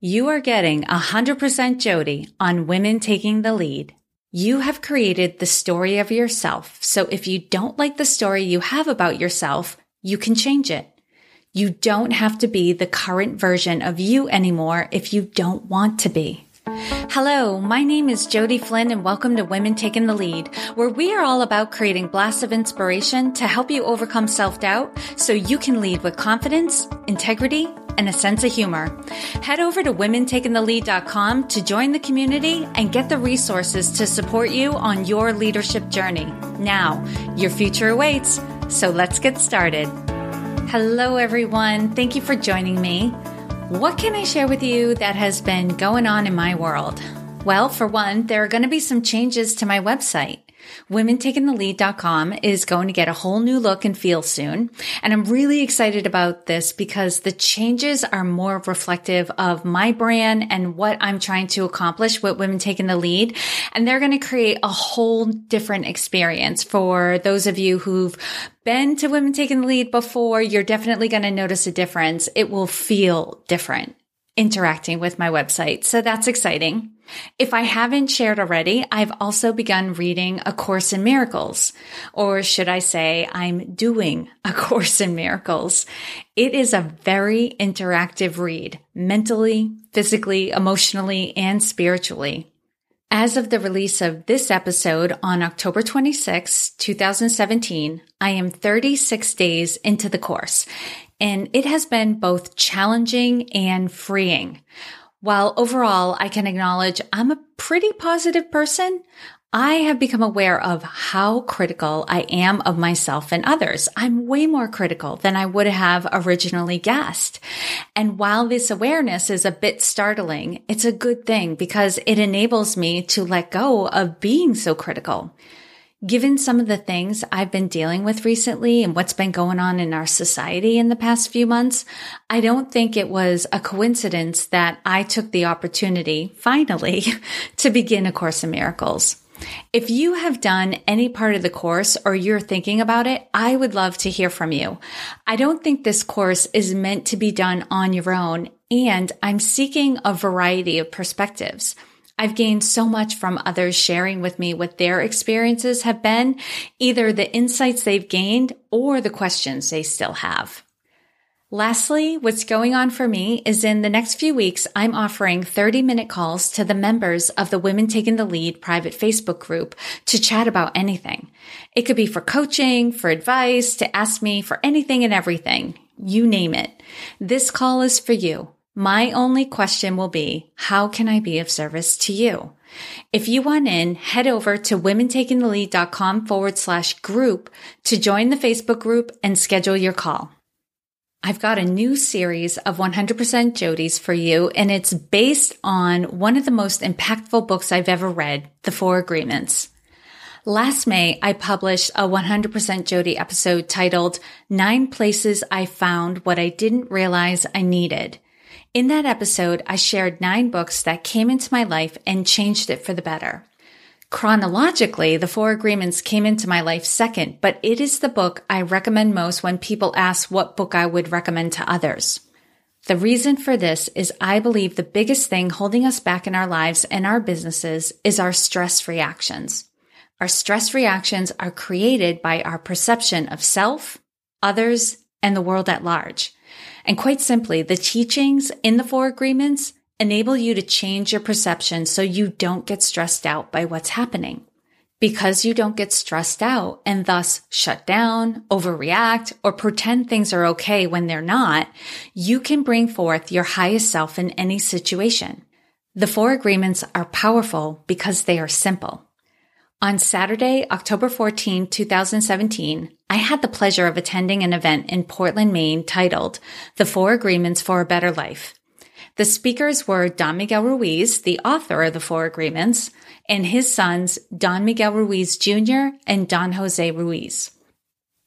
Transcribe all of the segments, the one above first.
You are getting 100% Jody on Women Taking the Lead. You have created the story of yourself. So if you don't like the story you have about yourself, you can change it. You don't have to be the current version of you anymore if you don't want to be. Hello, my name is Jody Flynn and welcome to Women Taking the Lead, where we are all about creating blasts of inspiration to help you overcome self-doubt so you can lead with confidence, integrity, and a sense of humor. Head over to womentakingthelead.com to join the community and get the resources to support you on your leadership journey. Now, your future awaits, so let's get started. Hello, everyone. Thank you for joining me. What can I share with you that has been going on in my world? Well, for one, there are going to be some changes to my website. WomenTakingTheLead.com is going to get a whole new look and feel soon. And I'm really excited about this because the changes are more reflective of my brand and what I'm trying to accomplish with Women Taking the Lead. And they're going to create a whole different experience for those of you who've been to Women Taking the Lead before. You're definitely going to notice a difference. It will feel different interacting with my website. So that's exciting. If I haven't shared already, I've also begun reading A Course in Miracles, or should I say I'm doing A Course in Miracles. It is a very interactive read, mentally, physically, emotionally, and spiritually. As of the release of this episode on October 26, 2017, I am 36 days into the course and it has been both challenging and freeing. While overall I can acknowledge I'm a pretty positive person, I have become aware of how critical I am of myself and others. I'm way more critical than I would have originally guessed. And while this awareness is a bit startling, it's a good thing because it enables me to let go of being so critical. Given some of the things I've been dealing with recently and what's been going on in our society in the past few months, I don't think it was a coincidence that I took the opportunity, finally, to begin A Course in Miracles. If you have done any part of the course or you're thinking about it, I would love to hear from you. I don't think this course is meant to be done on your own, and I'm seeking a variety of perspectives. I've gained so much from others sharing with me what their experiences have been, either the insights they've gained or the questions they still have. Lastly, what's going on for me is in the next few weeks, I'm offering 30 minute calls to the members of the Women Taking the Lead private Facebook group to chat about anything. It could be for coaching, for advice, to ask me for anything and everything. You name it. This call is for you. My only question will be, how can I be of service to you? If you want in, head over to womentakingthelead.com forward slash group to join the Facebook group and schedule your call. I've got a new series of 100% Jodies for you, and it's based on one of the most impactful books I've ever read, The Four Agreements. Last May, I published a 100% Jody episode titled Nine Places I Found What I Didn't Realize I Needed. In that episode, I shared nine books that came into my life and changed it for the better. Chronologically, the Four Agreements came into my life second, but it is the book I recommend most when people ask what book I would recommend to others. The reason for this is I believe the biggest thing holding us back in our lives and our businesses is our stress reactions. Our stress reactions are created by our perception of self, others, and the world at large. And quite simply, the teachings in the four agreements enable you to change your perception so you don't get stressed out by what's happening. Because you don't get stressed out and thus shut down, overreact, or pretend things are okay when they're not, you can bring forth your highest self in any situation. The four agreements are powerful because they are simple. On Saturday, October 14, 2017, I had the pleasure of attending an event in Portland, Maine titled The Four Agreements for a Better Life. The speakers were Don Miguel Ruiz, the author of the Four Agreements, and his sons, Don Miguel Ruiz Jr. and Don Jose Ruiz.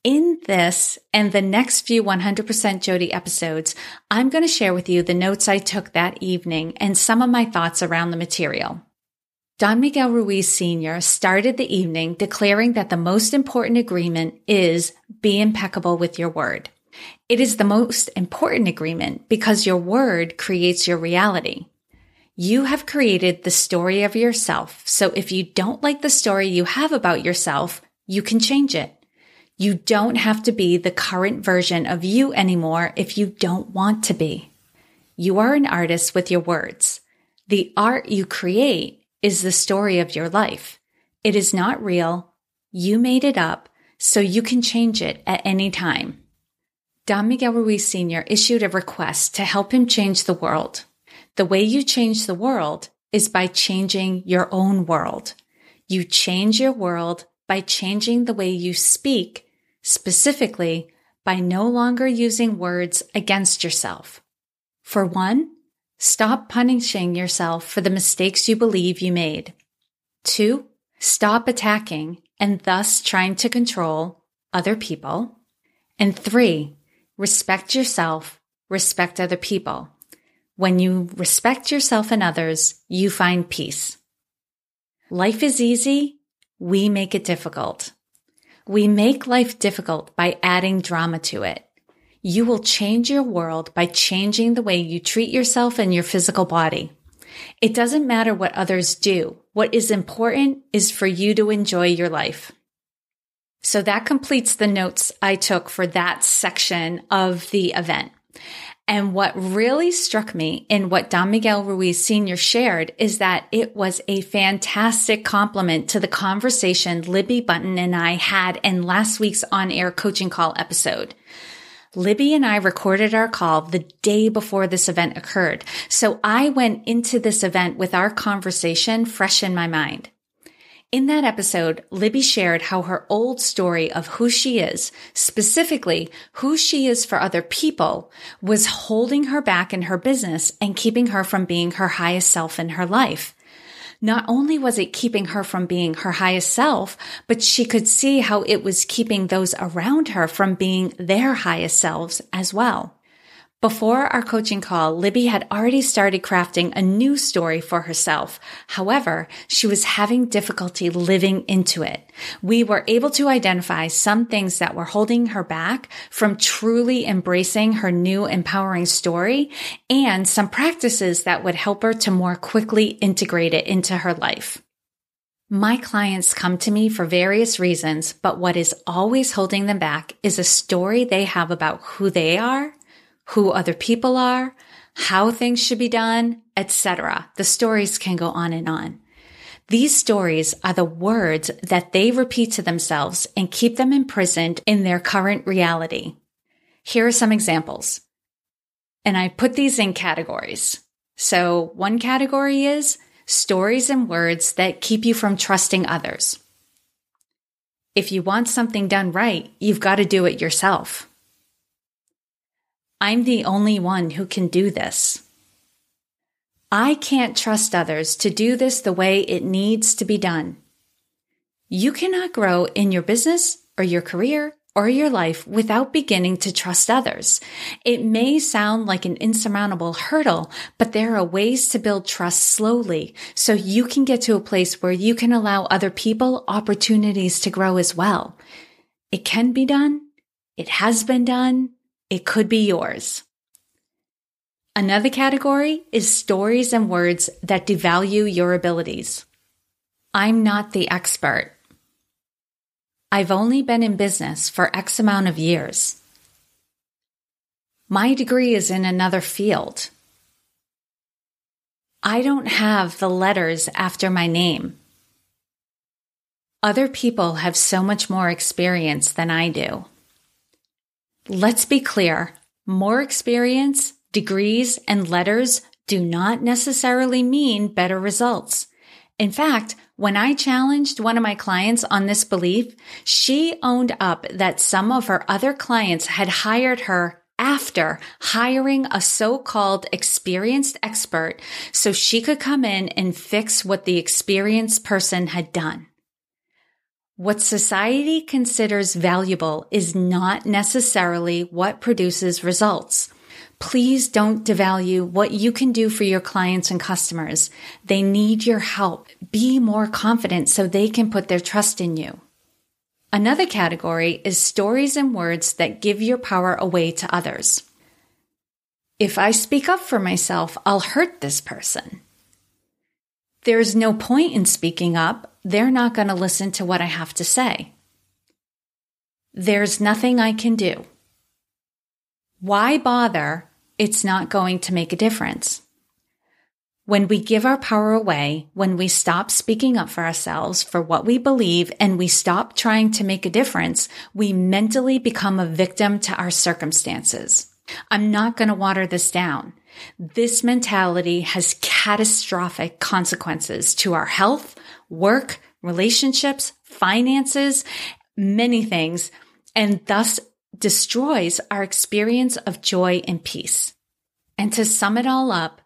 In this and the next few 100% Jody episodes, I'm going to share with you the notes I took that evening and some of my thoughts around the material. Don Miguel Ruiz Sr. started the evening declaring that the most important agreement is be impeccable with your word. It is the most important agreement because your word creates your reality. You have created the story of yourself. So if you don't like the story you have about yourself, you can change it. You don't have to be the current version of you anymore if you don't want to be. You are an artist with your words. The art you create is the story of your life. It is not real. You made it up, so you can change it at any time. Don Miguel Ruiz Sr. issued a request to help him change the world. The way you change the world is by changing your own world. You change your world by changing the way you speak, specifically by no longer using words against yourself. For one, stop punishing yourself for the mistakes you believe you made. Two, stop attacking and thus trying to control other people. And three, respect yourself, respect other people. When you respect yourself and others, you find peace. Life is easy. We make it difficult. We make life difficult by adding drama to it. You will change your world by changing the way you treat yourself and your physical body. It doesn't matter what others do. What is important is for you to enjoy your life. So that completes the notes I took for that section of the event. And what really struck me in what Don Miguel Ruiz Sr. shared is that it was a fantastic complement to the conversation Libby Button and I had in last week's on air coaching call episode. Libby and I recorded our call the day before this event occurred. So I went into this event with our conversation fresh in my mind. In that episode, Libby shared how her old story of who she is, specifically who she is for other people, was holding her back in her business and keeping her from being her highest self in her life. Not only was it keeping her from being her highest self, but she could see how it was keeping those around her from being their highest selves as well. Before our coaching call, Libby had already started crafting a new story for herself. However, she was having difficulty living into it. We were able to identify some things that were holding her back from truly embracing her new empowering story and some practices that would help her to more quickly integrate it into her life. My clients come to me for various reasons, but what is always holding them back is a story they have about who they are who other people are, how things should be done, etc. The stories can go on and on. These stories are the words that they repeat to themselves and keep them imprisoned in their current reality. Here are some examples. And I put these in categories. So one category is stories and words that keep you from trusting others. If you want something done right, you've got to do it yourself. I'm the only one who can do this. I can't trust others to do this the way it needs to be done. You cannot grow in your business or your career or your life without beginning to trust others. It may sound like an insurmountable hurdle, but there are ways to build trust slowly so you can get to a place where you can allow other people opportunities to grow as well. It can be done. It has been done it could be yours. Another category is stories and words that devalue your abilities. I'm not the expert. I've only been in business for X amount of years. My degree is in another field. I don't have the letters after my name. Other people have so much more experience than I do. Let's be clear. More experience, degrees, and letters do not necessarily mean better results. In fact, when I challenged one of my clients on this belief, she owned up that some of her other clients had hired her after hiring a so-called experienced expert so she could come in and fix what the experienced person had done. What society considers valuable is not necessarily what produces results. Please don't devalue what you can do for your clients and customers. They need your help. Be more confident so they can put their trust in you. Another category is stories and words that give your power away to others. If I speak up for myself, I'll hurt this person. There's no point in speaking up. They're not going to listen to what I have to say. There's nothing I can do. Why bother? It's not going to make a difference. When we give our power away, when we stop speaking up for ourselves, for what we believe, and we stop trying to make a difference, we mentally become a victim to our circumstances. I'm not going to water this down. This mentality has catastrophic consequences to our health, work, relationships, finances, many things, and thus destroys our experience of joy and peace. And to sum it all up,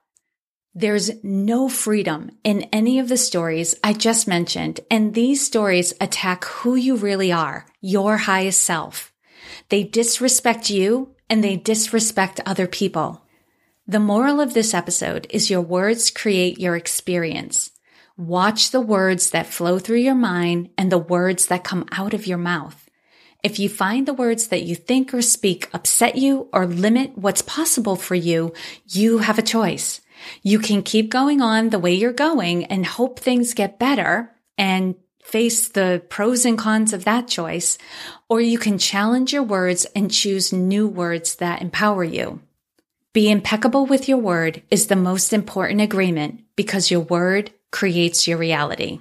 there's no freedom in any of the stories I just mentioned, and these stories attack who you really are, your highest self. They disrespect you and they disrespect other people. The moral of this episode is your words create your experience. Watch the words that flow through your mind and the words that come out of your mouth. If you find the words that you think or speak upset you or limit what's possible for you, you have a choice. You can keep going on the way you're going and hope things get better and face the pros and cons of that choice, or you can challenge your words and choose new words that empower you. Be impeccable with your word is the most important agreement because your word creates your reality.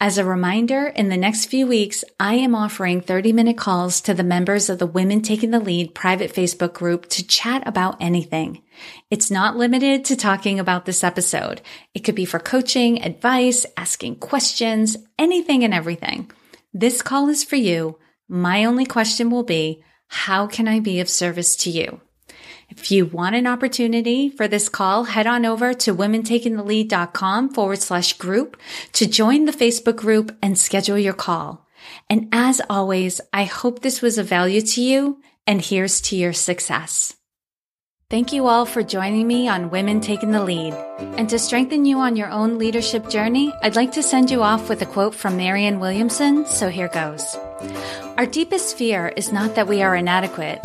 As a reminder, in the next few weeks, I am offering 30 minute calls to the members of the Women Taking the Lead private Facebook group to chat about anything. It's not limited to talking about this episode. It could be for coaching, advice, asking questions, anything and everything. This call is for you. My only question will be, how can I be of service to you? If you want an opportunity for this call, head on over to womentakingthelead.com forward slash group to join the Facebook group and schedule your call. And as always, I hope this was of value to you and here's to your success. Thank you all for joining me on Women Taking the Lead. And to strengthen you on your own leadership journey, I'd like to send you off with a quote from Marianne Williamson, so here goes. Our deepest fear is not that we are inadequate.